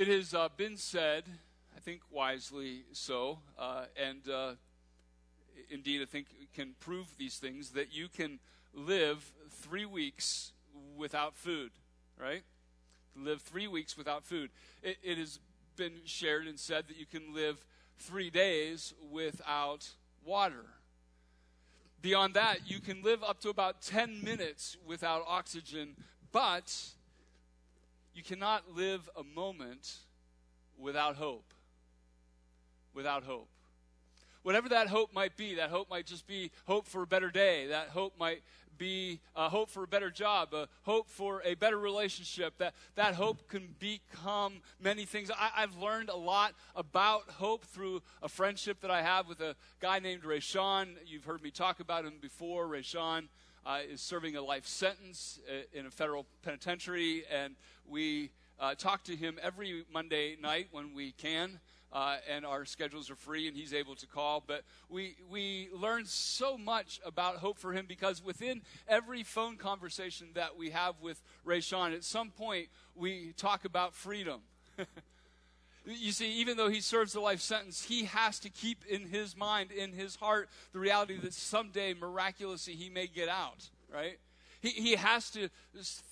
It has uh, been said, I think wisely so, uh, and uh, indeed I think can prove these things, that you can live three weeks without food, right? Live three weeks without food. It, it has been shared and said that you can live three days without water. Beyond that, you can live up to about 10 minutes without oxygen, but you cannot live a moment without hope. Without hope. Whatever that hope might be, that hope might just be hope for a better day. That hope might be a hope for a better job, a hope for a better relationship. That, that hope can become many things. I, have learned a lot about hope through a friendship that I have with a guy named Ray Sean. You've heard me talk about him before. Ray Sean uh, is serving a life sentence uh, in a federal penitentiary, and we uh, talk to him every Monday night when we can uh, and our schedules are free and he's able to call. But we, we learn so much about hope for him because within every phone conversation that we have with Ray at some point we talk about freedom. You see, even though he serves a life sentence, he has to keep in his mind, in his heart, the reality that someday, miraculously, he may get out, right? He, he has to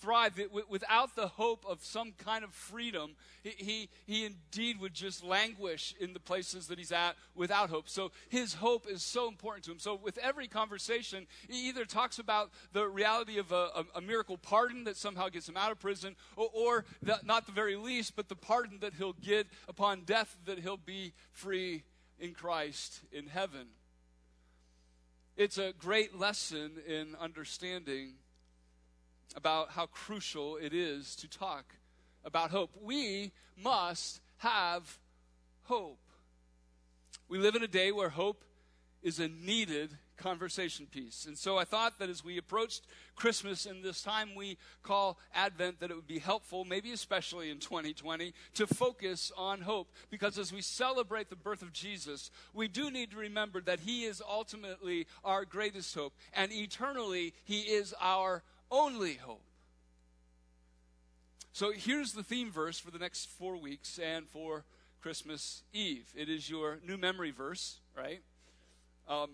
thrive. Without the hope of some kind of freedom, he, he, he indeed would just languish in the places that he's at without hope. So his hope is so important to him. So with every conversation, he either talks about the reality of a, a, a miracle pardon that somehow gets him out of prison, or, or the, not the very least, but the pardon that he'll get upon death, that he'll be free in Christ in heaven. It's a great lesson in understanding about how crucial it is to talk about hope. We must have hope. We live in a day where hope is a needed conversation piece. And so I thought that as we approached Christmas and this time we call Advent, that it would be helpful, maybe especially in 2020, to focus on hope. Because as we celebrate the birth of Jesus, we do need to remember that He is ultimately our greatest hope, and eternally He is our only hope. So here's the theme verse for the next four weeks and for Christmas Eve. It is your new memory verse, right? Um,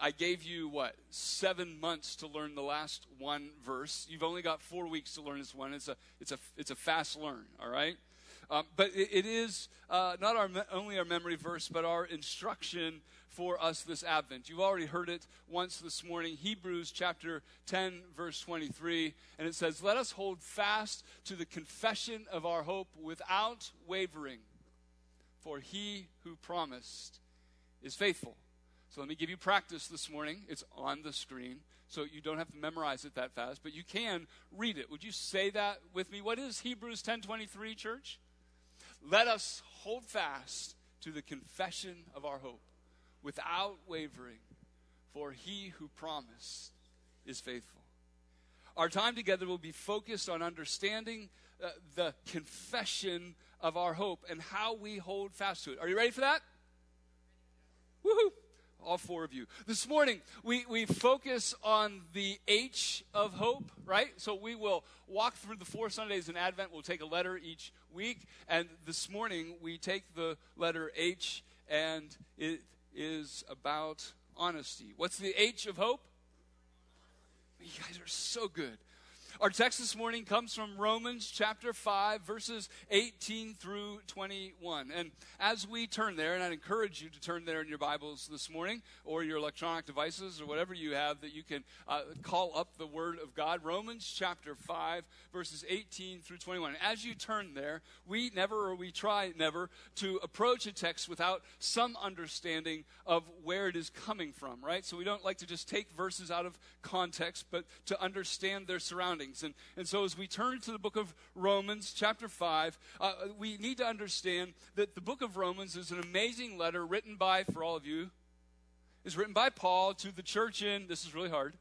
I gave you what seven months to learn the last one verse. You've only got four weeks to learn this one. It's a it's a it's a fast learn. All right. Um, but it, it is uh, not our, only our memory verse, but our instruction for us this Advent. You've already heard it once this morning, Hebrews chapter 10, verse 23, and it says, Let us hold fast to the confession of our hope without wavering, for he who promised is faithful. So let me give you practice this morning. It's on the screen, so you don't have to memorize it that fast, but you can read it. Would you say that with me? What is Hebrews 10:23, church? Let us hold fast to the confession of our hope without wavering, for he who promised is faithful. Our time together will be focused on understanding uh, the confession of our hope and how we hold fast to it. Are you ready for that? Woohoo! All four of you. This morning, we, we focus on the H of hope, right? So we will walk through the four Sundays in Advent. We'll take a letter each week. And this morning, we take the letter H, and it is about honesty. What's the H of hope? You guys are so good. Our text this morning comes from Romans chapter 5, verses 18 through 21. And as we turn there, and I'd encourage you to turn there in your Bibles this morning or your electronic devices or whatever you have that you can uh, call up the Word of God. Romans chapter 5, verses 18 through 21. As you turn there, we never or we try never to approach a text without some understanding of where it is coming from, right? So we don't like to just take verses out of context, but to understand their surroundings. And, and so as we turn to the book of Romans, chapter 5, uh, we need to understand that the book of Romans is an amazing letter written by, for all of you, is written by Paul to the church in, this is really hard,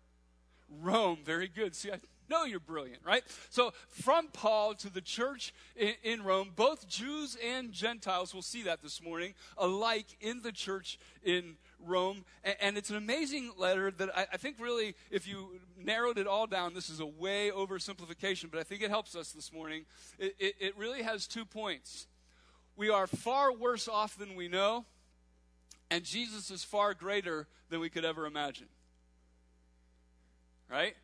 Rome. Very good. See, I know you're brilliant, right? So, from Paul to the church in, in Rome, both Jews and Gentiles will see that this morning, alike in the church in Rome. And, and it's an amazing letter that I, I, think really, if you narrowed it all down, this is a way oversimplification, but I think it helps us this morning. It, it, it really has two points. We are far worse off than we know, and Jesus is far greater than we could ever imagine. Right?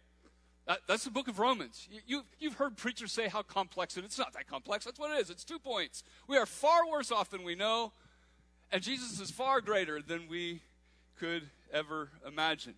That, that's the book of Romans. You, you, have heard preachers say how complex it is. It's not that complex. That's what it is. It's two points. We are far worse off than we know, and Jesus is far greater than we could ever imagine.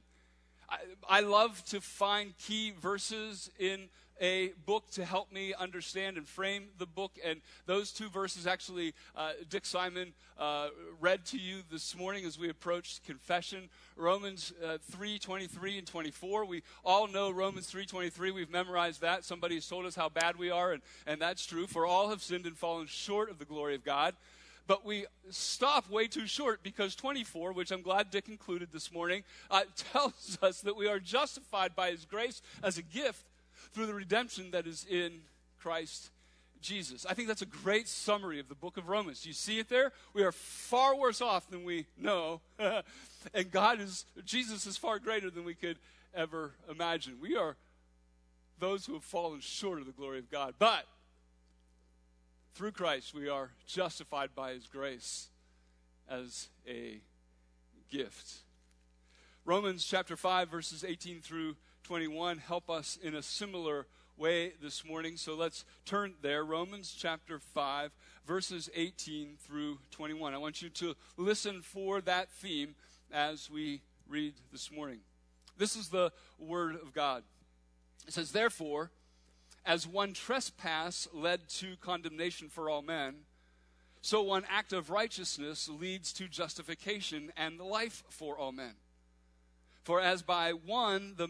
I, I love to find key verses in a book to help me understand and frame the book. And those two verses, actually, uh, Dick Simon uh, read to you this morning as we approached confession. Romans uh, 3 23 and 24. We all know Romans 3 23. We've memorized that. Somebody has told us how bad we are, and, and that's true. For all have sinned and fallen short of the glory of God. But we stop way too short because 24, which I'm glad Dick included this morning, uh, tells us that we are justified by His grace as a gift through the redemption that is in Christ Jesus. I think that's a great summary of the book of Romans. You see it there? We are far worse off than we know. and God is, Jesus is far greater than we could ever imagine. We are those who have fallen short of the glory of God. But through Christ, we are justified by his grace as a gift. Romans chapter 5, verses 18 through 21 help us in a similar way this morning. So let's turn there. Romans chapter 5, verses 18 through 21. I want you to listen for that theme as we read this morning. This is the Word of God. It says, Therefore, as one trespass led to condemnation for all men, so one act of righteousness leads to justification and life for all men. For as by one, the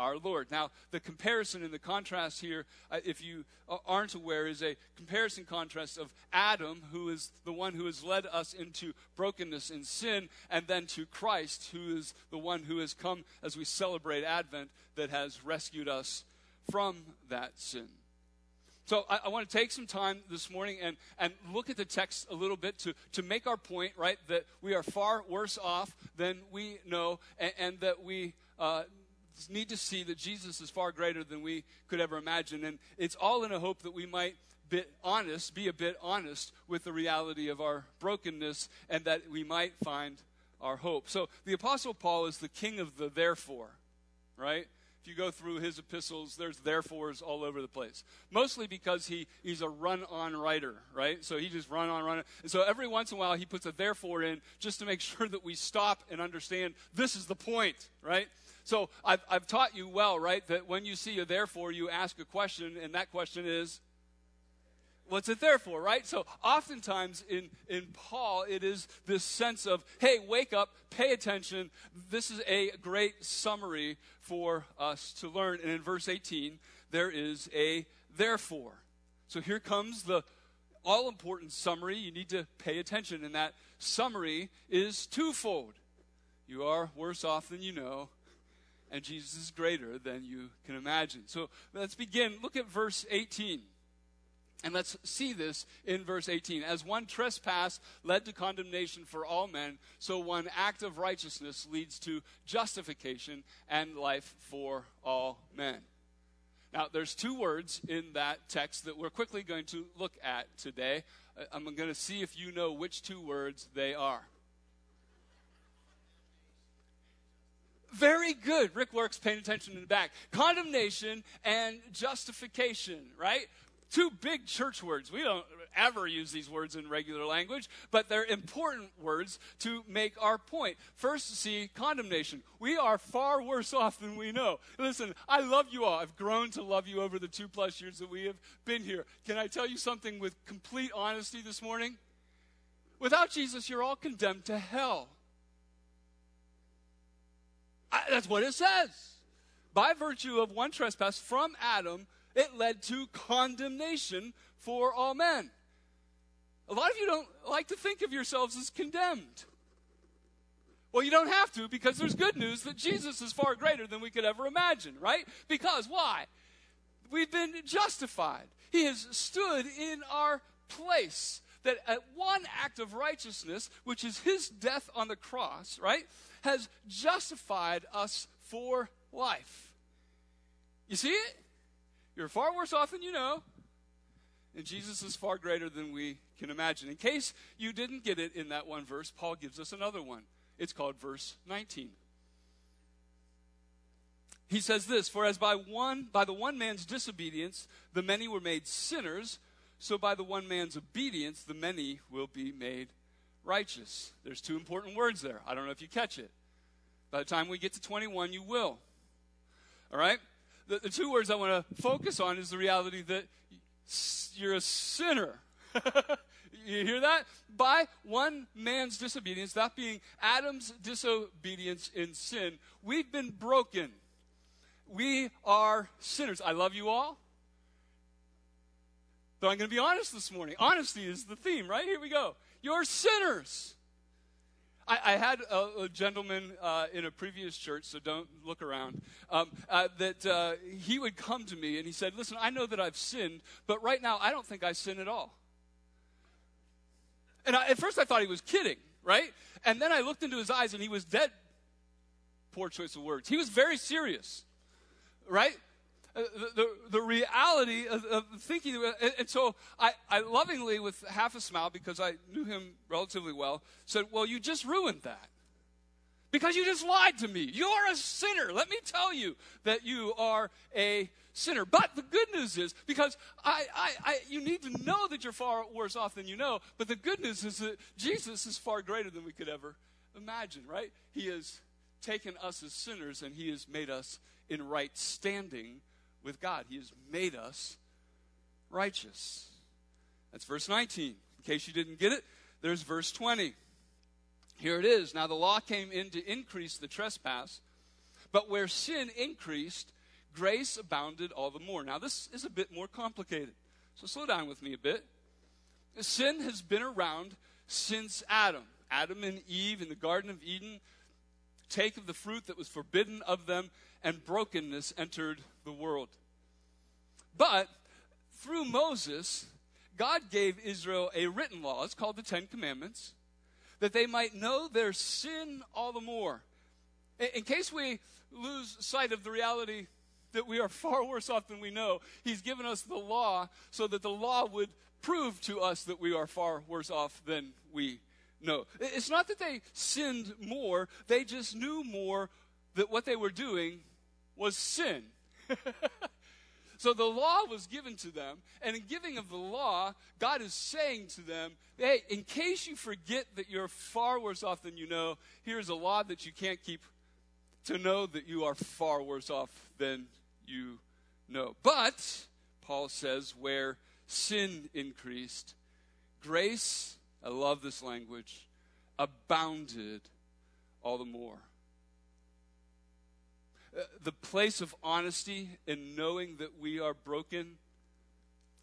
our Lord. Now, the comparison and the contrast here, uh, if you aren't aware, is a comparison contrast of Adam, who is the one who has led us into brokenness and sin, and then to Christ, who is the one who has come as we celebrate Advent that has rescued us from that sin. So I, I, want to take some time this morning and, and look at the text a little bit to, to make our point, right, that we are far worse off than we know, and, and that we uh, need to see that Jesus is far greater than we could ever imagine. And it's all in a hope that we might be honest, be a bit honest with the reality of our brokenness, and that we might find our hope. So the Apostle Paul is the king of the therefore, right? If you go through his epistles, there's therefores all over the place. Mostly because he, he's a run on writer, right? So he just run on, run on. And so every once in a while he puts a therefore in just to make sure that we stop and understand this is the point, right? So I've, I've taught you well, right, that when you see a therefore, you ask a question, and that question is, what's it there for, right? So oftentimes in, in Paul, it is this sense of, hey, wake up, pay attention. This is a great summary for us to learn. And in verse 18, there is a therefore. So here comes the all important summary. You need to pay attention. And that summary is twofold. You are worse off than you know and Jesus is greater than you can imagine. So let's begin. Look at verse 18. And let's see this in verse 18. As one trespass led to condemnation for all men, so one act of righteousness leads to justification and life for all men. Now, there's two words in that text that we're quickly going to look at today. Uh, I'm going to see if you know which two words they are. Very good. Rick Works paying attention in the back. Condemnation and justification, right? Two big church words. We don't ever use these words in regular language, but they're important words to make our point. First, see condemnation. We are far worse off than we know. Listen, I love you all. I've grown to love you over the two plus years that we have been here. Can I tell you something with complete honesty this morning? Without Jesus, you're all condemned to hell. I, that's what it says. By virtue of one trespass from Adam, it led to condemnation for all men. A lot of you don't like to think of yourselves as condemned. Well, you don't have to because there's good news that Jesus is far greater than we could ever imagine, right? Because why? We've been justified. He has stood in our place. That at one act of righteousness, which is his death on the cross, right, has justified us for life. You see it? You're far worse off than you know. And Jesus is far greater than we can imagine. In case you didn't get it in that one verse, Paul gives us another one. It's called verse 19. He says this, for as by one by the one man's disobedience the many were made sinners, so by the one man's obedience the many will be made righteous. There's two important words there. I don't know if you catch it. By the time we get to 21, you will. All right? The, the two words I want to focus on is the reality that you're a sinner. you hear that? By one man's disobedience, that being Adam's disobedience in sin, we've been broken. We are sinners. I love you all. But I'm going to be honest this morning. Honesty is the theme, right? Here we go. You're sinners. I, I had a, a gentleman uh, in a previous church, so don't look around, um, uh, that uh, he would come to me and he said, Listen, I know that I've sinned, but right now I don't think I sin at all. And I, at first I thought he was kidding, right? And then I looked into his eyes and he was dead. Poor choice of words. He was very serious, right? Uh, the, the, the, reality of, of thinking. And, and, so I, I lovingly, with half a smile, because I knew him relatively well, said, Well, you just ruined that. Because you just lied to me. You're a sinner. Let me tell you that you are a sinner. But the good news is, because I, I, I, you need to know that you're far worse off than you know, but the good news is that Jesus is far greater than we could ever imagine, right? He has taken us as sinners and he has made us in right standing with God. He has made us righteous. That's verse 19. In case you didn't get it, there's verse 20. Here it is. Now the law came in to increase the trespass, but where sin increased, grace abounded all the more. Now this is a bit more complicated. So slow down with me a bit. Sin has been around since Adam. Adam and Eve in the Garden of Eden take of the fruit that was forbidden of them, and brokenness entered the world. But through Moses, God gave Israel a written law. It's called the Ten Commandments, that they might know their sin all the more. In case we lose sight of the reality that we are far worse off than we know, He's given us the law so that the law would prove to us that we are far worse off than we know. It's not that they sinned more, they just knew more that what they were doing was sin. so the law was given to them, and in giving of the law, God is saying to them, hey, in case you forget that you're far worse off than you know, here's a law that you can't keep to know that you are far worse off than you know. But, Paul says, where sin increased, grace, I love this language, abounded all the more. Uh, the place of honesty in knowing that we are broken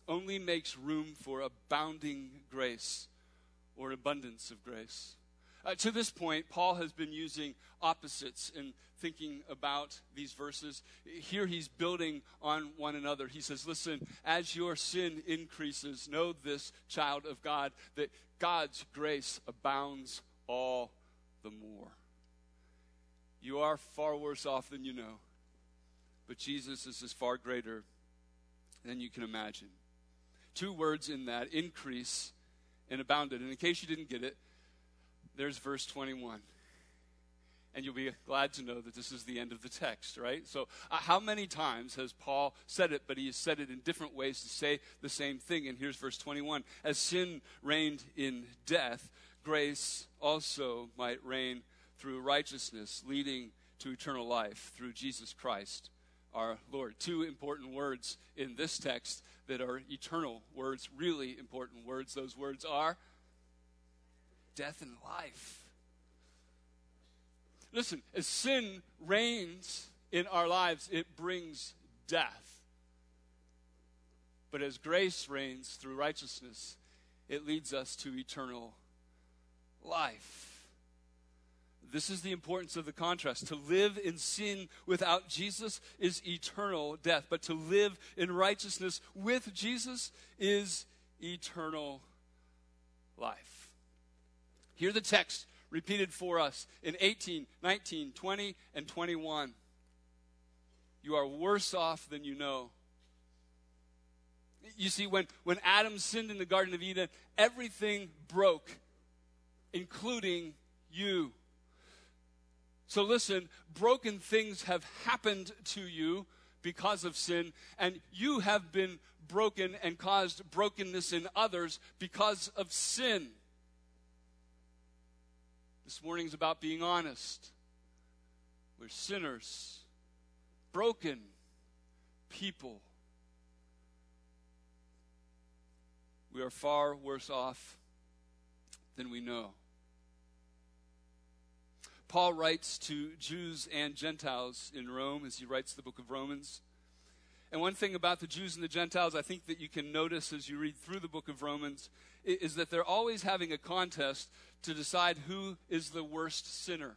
only makes room for abounding grace or abundance of grace. Uh, to this point, Paul has been using opposites in thinking about these verses. Here he's building on one another. He says, Listen, as your sin increases, know this, child of God, that God's grace abounds all the more. You are far worse off than you know. But Jesus is as far greater than you can imagine. Two words in that increase and abounded. And in case you didn't get it, there's verse 21. And you'll be glad to know that this is the end of the text, right? So, uh, how many times has Paul said it, but he has said it in different ways to say the same thing? And here's verse 21 As sin reigned in death, grace also might reign through righteousness, leading to eternal life through Jesus Christ our Lord. Two important words in this text that are eternal words, really important words. Those words are death and life. Listen, as sin reigns in our lives, it brings death. But as grace reigns through righteousness, it leads us to eternal life. This is the importance of the contrast. To live in sin without Jesus is eternal death, but to live in righteousness with Jesus is eternal life. Hear the text repeated for us in 18, 19, 20, and 21. You are worse off than you know. You see, when, when Adam sinned in the Garden of Eden, everything broke, including you. So listen, broken things have happened to you because of sin, and you have been broken and caused brokenness in others because of sin. This morning is about being honest. We're sinners, broken people. We are far worse off than we know. Paul writes to Jews and Gentiles in Rome as he writes the book of Romans. And one thing about the Jews and the Gentiles, I think that you can notice as you read through the book of Romans, is that they're always having a contest to decide who is the worst sinner.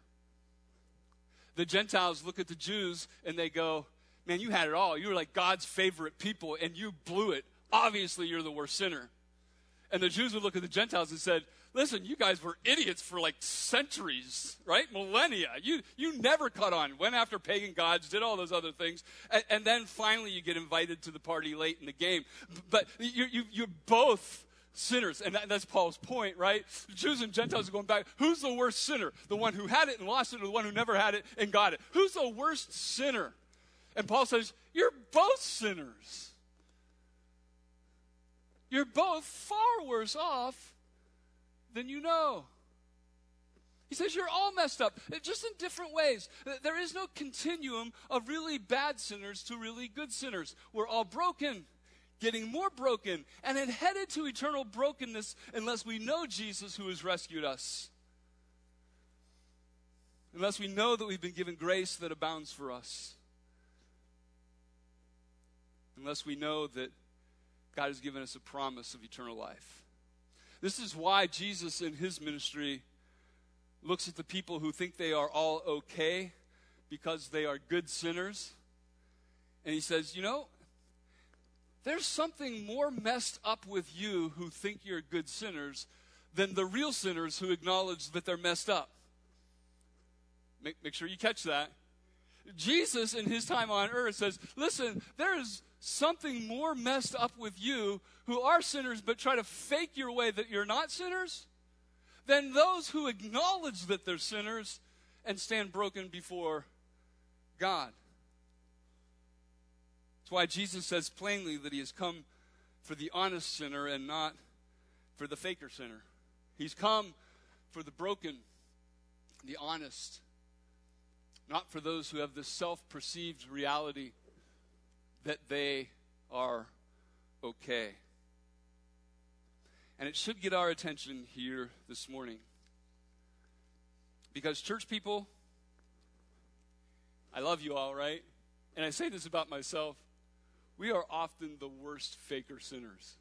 The Gentiles look at the Jews and they go, Man, you had it all. You were like God's favorite people and you blew it. Obviously, you're the worst sinner. And the Jews would look at the Gentiles and said, listen, you guys were idiots for like centuries, right? Millennia. You, you never caught on, went after pagan gods, did all those other things, and, and then finally you get invited to the party late in the game. But you, you, you're both sinners. And that, that's Paul's point, right? Jews and Gentiles are going back. Who's the worst sinner? The one who had it and lost it, or the one who never had it and got it? Who's the worst sinner? And Paul says, You're both sinners. You're both far worse off than you know. He says you're all messed up, uh, just in different ways. Uh, there is no continuum of really bad sinners to really good sinners. We're all broken, getting more broken, and headed to eternal brokenness unless we know Jesus who has rescued us. Unless we know that we've been given grace that abounds for us. Unless we know that God has given us a promise of eternal life. This is why Jesus in his ministry looks at the people who think they are all okay because they are good sinners. And he says, You know, there's something more messed up with you who think you're good sinners than the real sinners who acknowledge that they're messed up. Make, make sure you catch that. Jesus, in his time on earth, says, Listen, there is something more messed up with you who are sinners but try to fake your way that you're not sinners than those who acknowledge that they're sinners and stand broken before God. That's why Jesus says plainly that he has come for the honest sinner and not for the faker sinner. He's come for the broken, the honest, not for those who have this self perceived reality that they are okay. And it should get our attention here this morning. Because, church people, I love you all, right? And I say this about myself. We are often the worst faker sinners.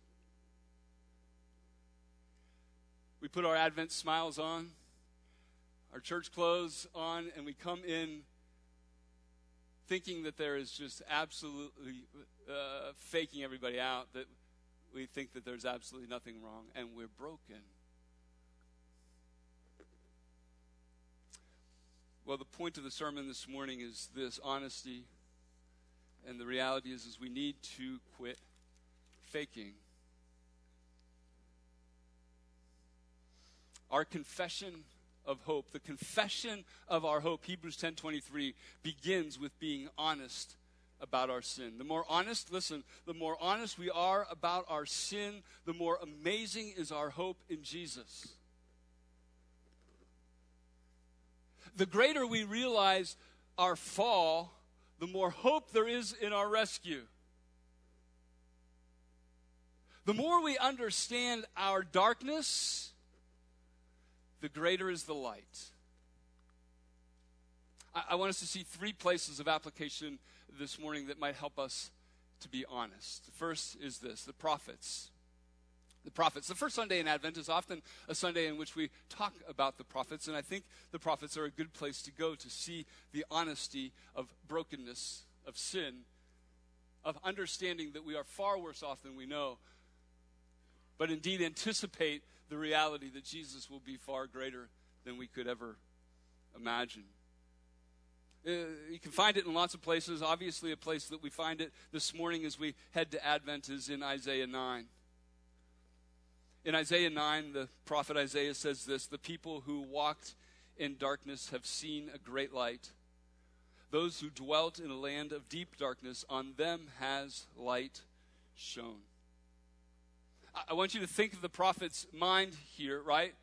We put our Advent smiles on, our church clothes on, and we come in thinking that there is just absolutely uh, faking everybody out, that we think that there's absolutely nothing wrong, and we're broken. Well, the point of the sermon this morning is this honesty. And the reality is, is we need to quit faking. Our confession of hope, the confession of our hope, Hebrews 10:23 begins with being honest about our sin. The more honest, listen, the more honest we are about our sin, the more amazing is our hope in Jesus. The greater we realize our fall, the more hope there is in our rescue. The more we understand our darkness, the greater is the light. I, I want us to see three places of application this morning that might help us to be honest. The first is this the prophets. The prophets. The first Sunday in Advent is often a Sunday in which we talk about the prophets, and I think the prophets are a good place to go to see the honesty of brokenness, of sin, of understanding that we are far worse off than we know, but indeed anticipate the reality that Jesus will be far greater than we could ever imagine. Uh, you can find it in lots of places. Obviously, a place that we find it this morning as we head to Advent is in Isaiah 9. In Isaiah 9, the prophet Isaiah says this The people who walked in darkness have seen a great light. Those who dwelt in a land of deep darkness, on them has light shone. I want you to think of the prophet's mind here, right?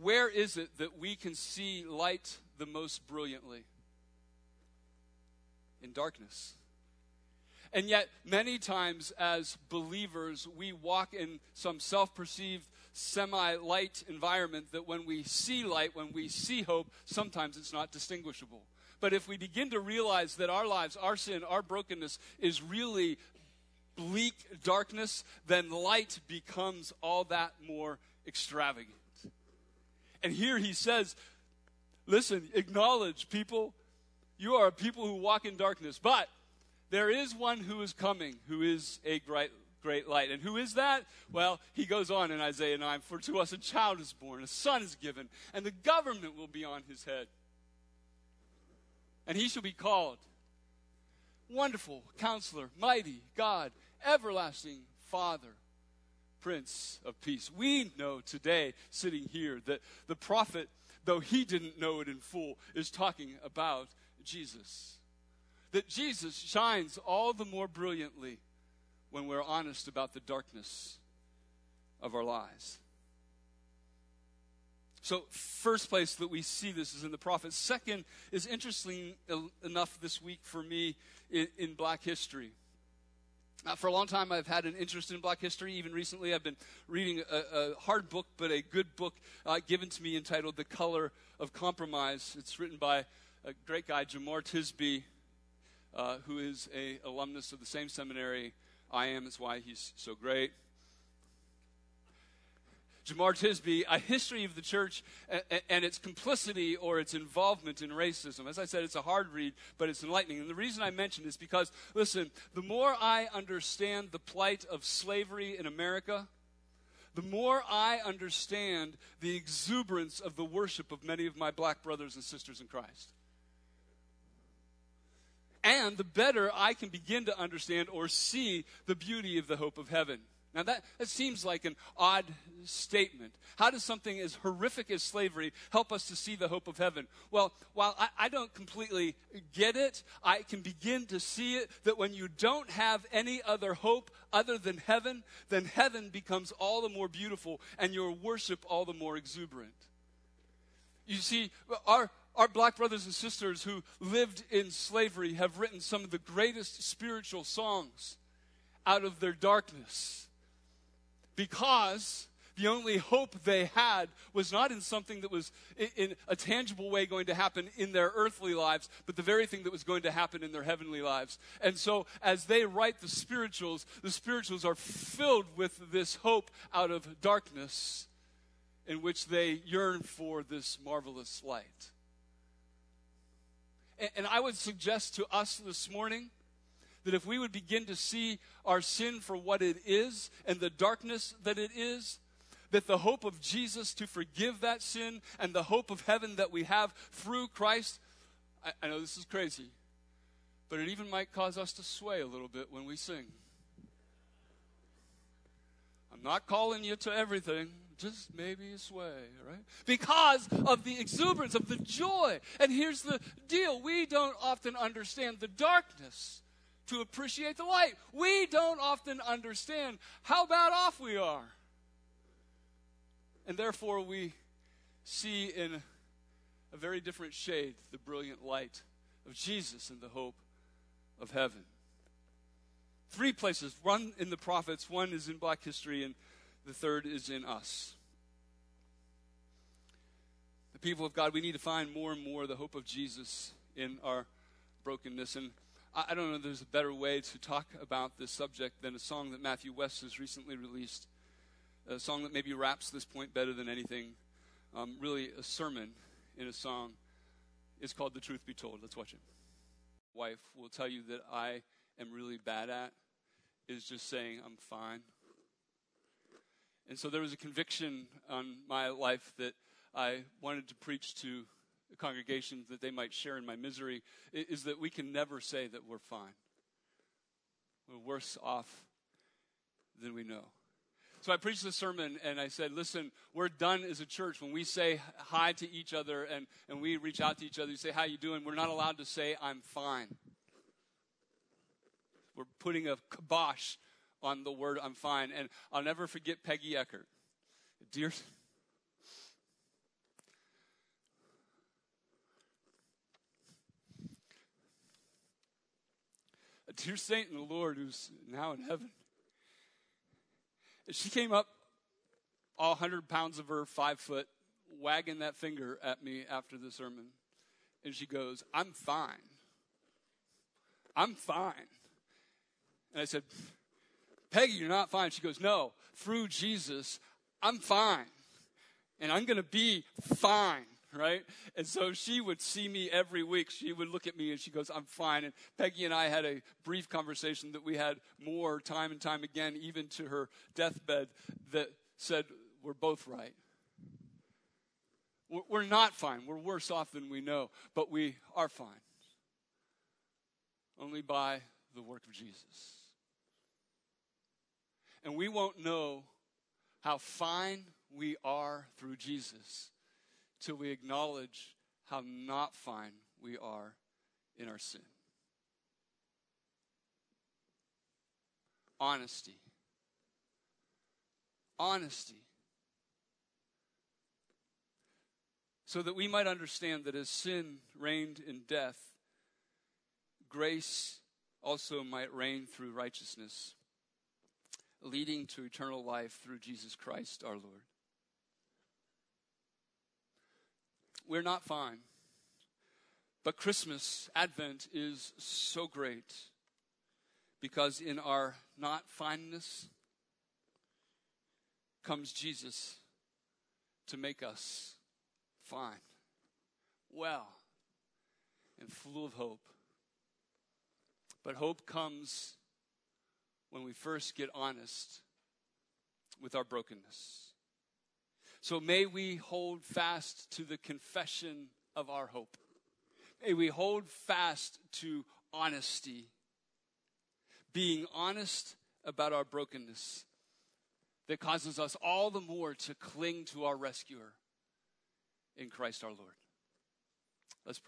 Where is it that we can see light the most brilliantly? In darkness. And yet, many times as believers, we walk in some self perceived, semi light environment that when we see light, when we see hope, sometimes it's not distinguishable. But if we begin to realize that our lives, our sin, our brokenness is really bleak darkness, then light becomes all that more extravagant. And here he says, listen, acknowledge people, you are people who walk in darkness, but there is one who is coming, who is a great, great light. And who is that? Well, he goes on in Isaiah 9 For to us a child is born, a son is given, and the government will be on his head. And he shall be called Wonderful Counselor, Mighty God, Everlasting Father, Prince of Peace. We know today, sitting here, that the prophet, though he didn't know it in full, is talking about Jesus that Jesus shines all the more brilliantly when we're honest about the darkness of our lives. So, first place that we see this is in the prophets. Second is interesting enough this week for me in, in black history. Uh, for a long time, I've had an interest in black history. Even recently, I've been reading a, a hard book, but a good book uh, given to me entitled The Color of Compromise. It's written by a great guy, Jemar Tisby, uh, who is a alumnus of the same seminary I am. That's why he's so great. Jemar Tisby, A History of the Church and its Complicity or its Involvement in Racism. As I said, it's a hard read, but it's enlightening. And the reason I mention is because, listen, the more I understand the plight of slavery in America, the more I understand the exuberance of the worship of many of my black brothers and sisters in Christ and the better I can begin to understand or see the beauty of the hope of heaven. Now, that, that seems like an odd statement. How does something as horrific as slavery help us to see the hope of heaven? Well, while I, I don't completely get it, I can begin to see it that when you don't have any other hope other than heaven, then heaven becomes all the more beautiful and your worship all the more exuberant. You see, our, our black brothers and sisters who lived in slavery have written some of the greatest spiritual songs out of their darkness because the only hope they had was not in something that was in, a tangible way going to happen in their earthly lives, but the very thing that was going to happen in their heavenly lives. And so, as they write the spirituals, the spirituals are filled with this hope out of darkness in which they yearn for this marvelous light. And I would suggest to us this morning that if we would begin to see our sin for what it is and the darkness that it is, that the hope of Jesus to forgive that sin and the hope of heaven that we have through Christ, I, I know this is crazy, but it even might cause us to sway a little bit when we sing. I'm not calling you to everything just maybe a sway, right? Because of the exuberance, of the joy. And here's the deal we don't often understand the darkness to appreciate the light. We don't often understand how bad off we are. And therefore, we see in a very different shade the brilliant light of Jesus and the hope of heaven. Three places one in the prophets, one is in black history, and the third is in us. the people of God, we need to find more and more the hope of Jesus in our brokenness. And I, don't know if there's a better way to talk about this subject than a song that Matthew West has recently released. A song that maybe wraps this point better than anything. Um, really, a sermon in a song. It's called The Truth Be Told. Let's watch it. Wife will tell you that I am really bad at is just saying, I'm fine. And so there was a conviction on my life that I wanted to preach to congregation that they might share in my misery is that we can never say that we're fine. We're worse off than we know. So I preached the sermon and I said, listen, we're done as a church. When we say hi to each other and, and we reach out to each other, you say, how you doing? We're not allowed to say, I'm fine. We're putting a kibosh on the word I'm fine. And I'll never forget Peggy Eckert. Dear. dear saint in the Lord who's now in heaven. She came up, all 100 pounds of her, five foot, wagging that finger at me after the sermon. And she goes, I'm fine. I'm fine. And I said, Peggy, you're not fine. She goes, No, through Jesus, I'm fine. And I'm going to be fine, right? And so she would see me every week. She would look at me and she goes, I'm fine. And Peggy and I had a brief conversation that we had more time and time again, even to her deathbed, that said, We're both right. We're not fine. We're worse off than we know, but we are fine. Only by the work of Jesus. And we won't know how fine we are through Jesus till we acknowledge how not fine we are in our sin. Honesty. Honesty. So that we might understand that as sin reigned in death, grace also might reign through righteousness leading to eternal life through Jesus Christ our Lord. We're not fine. But Christmas, Advent, is so great because in our not fineness comes Jesus to make us fine, well, and full of hope. But hope comes when we first get honest with our brokenness. So may we hold fast to the confession of our hope. May we hold fast to honesty, being honest about our brokenness that causes us all the more to cling to our rescuer in Christ our Lord. Let's pray.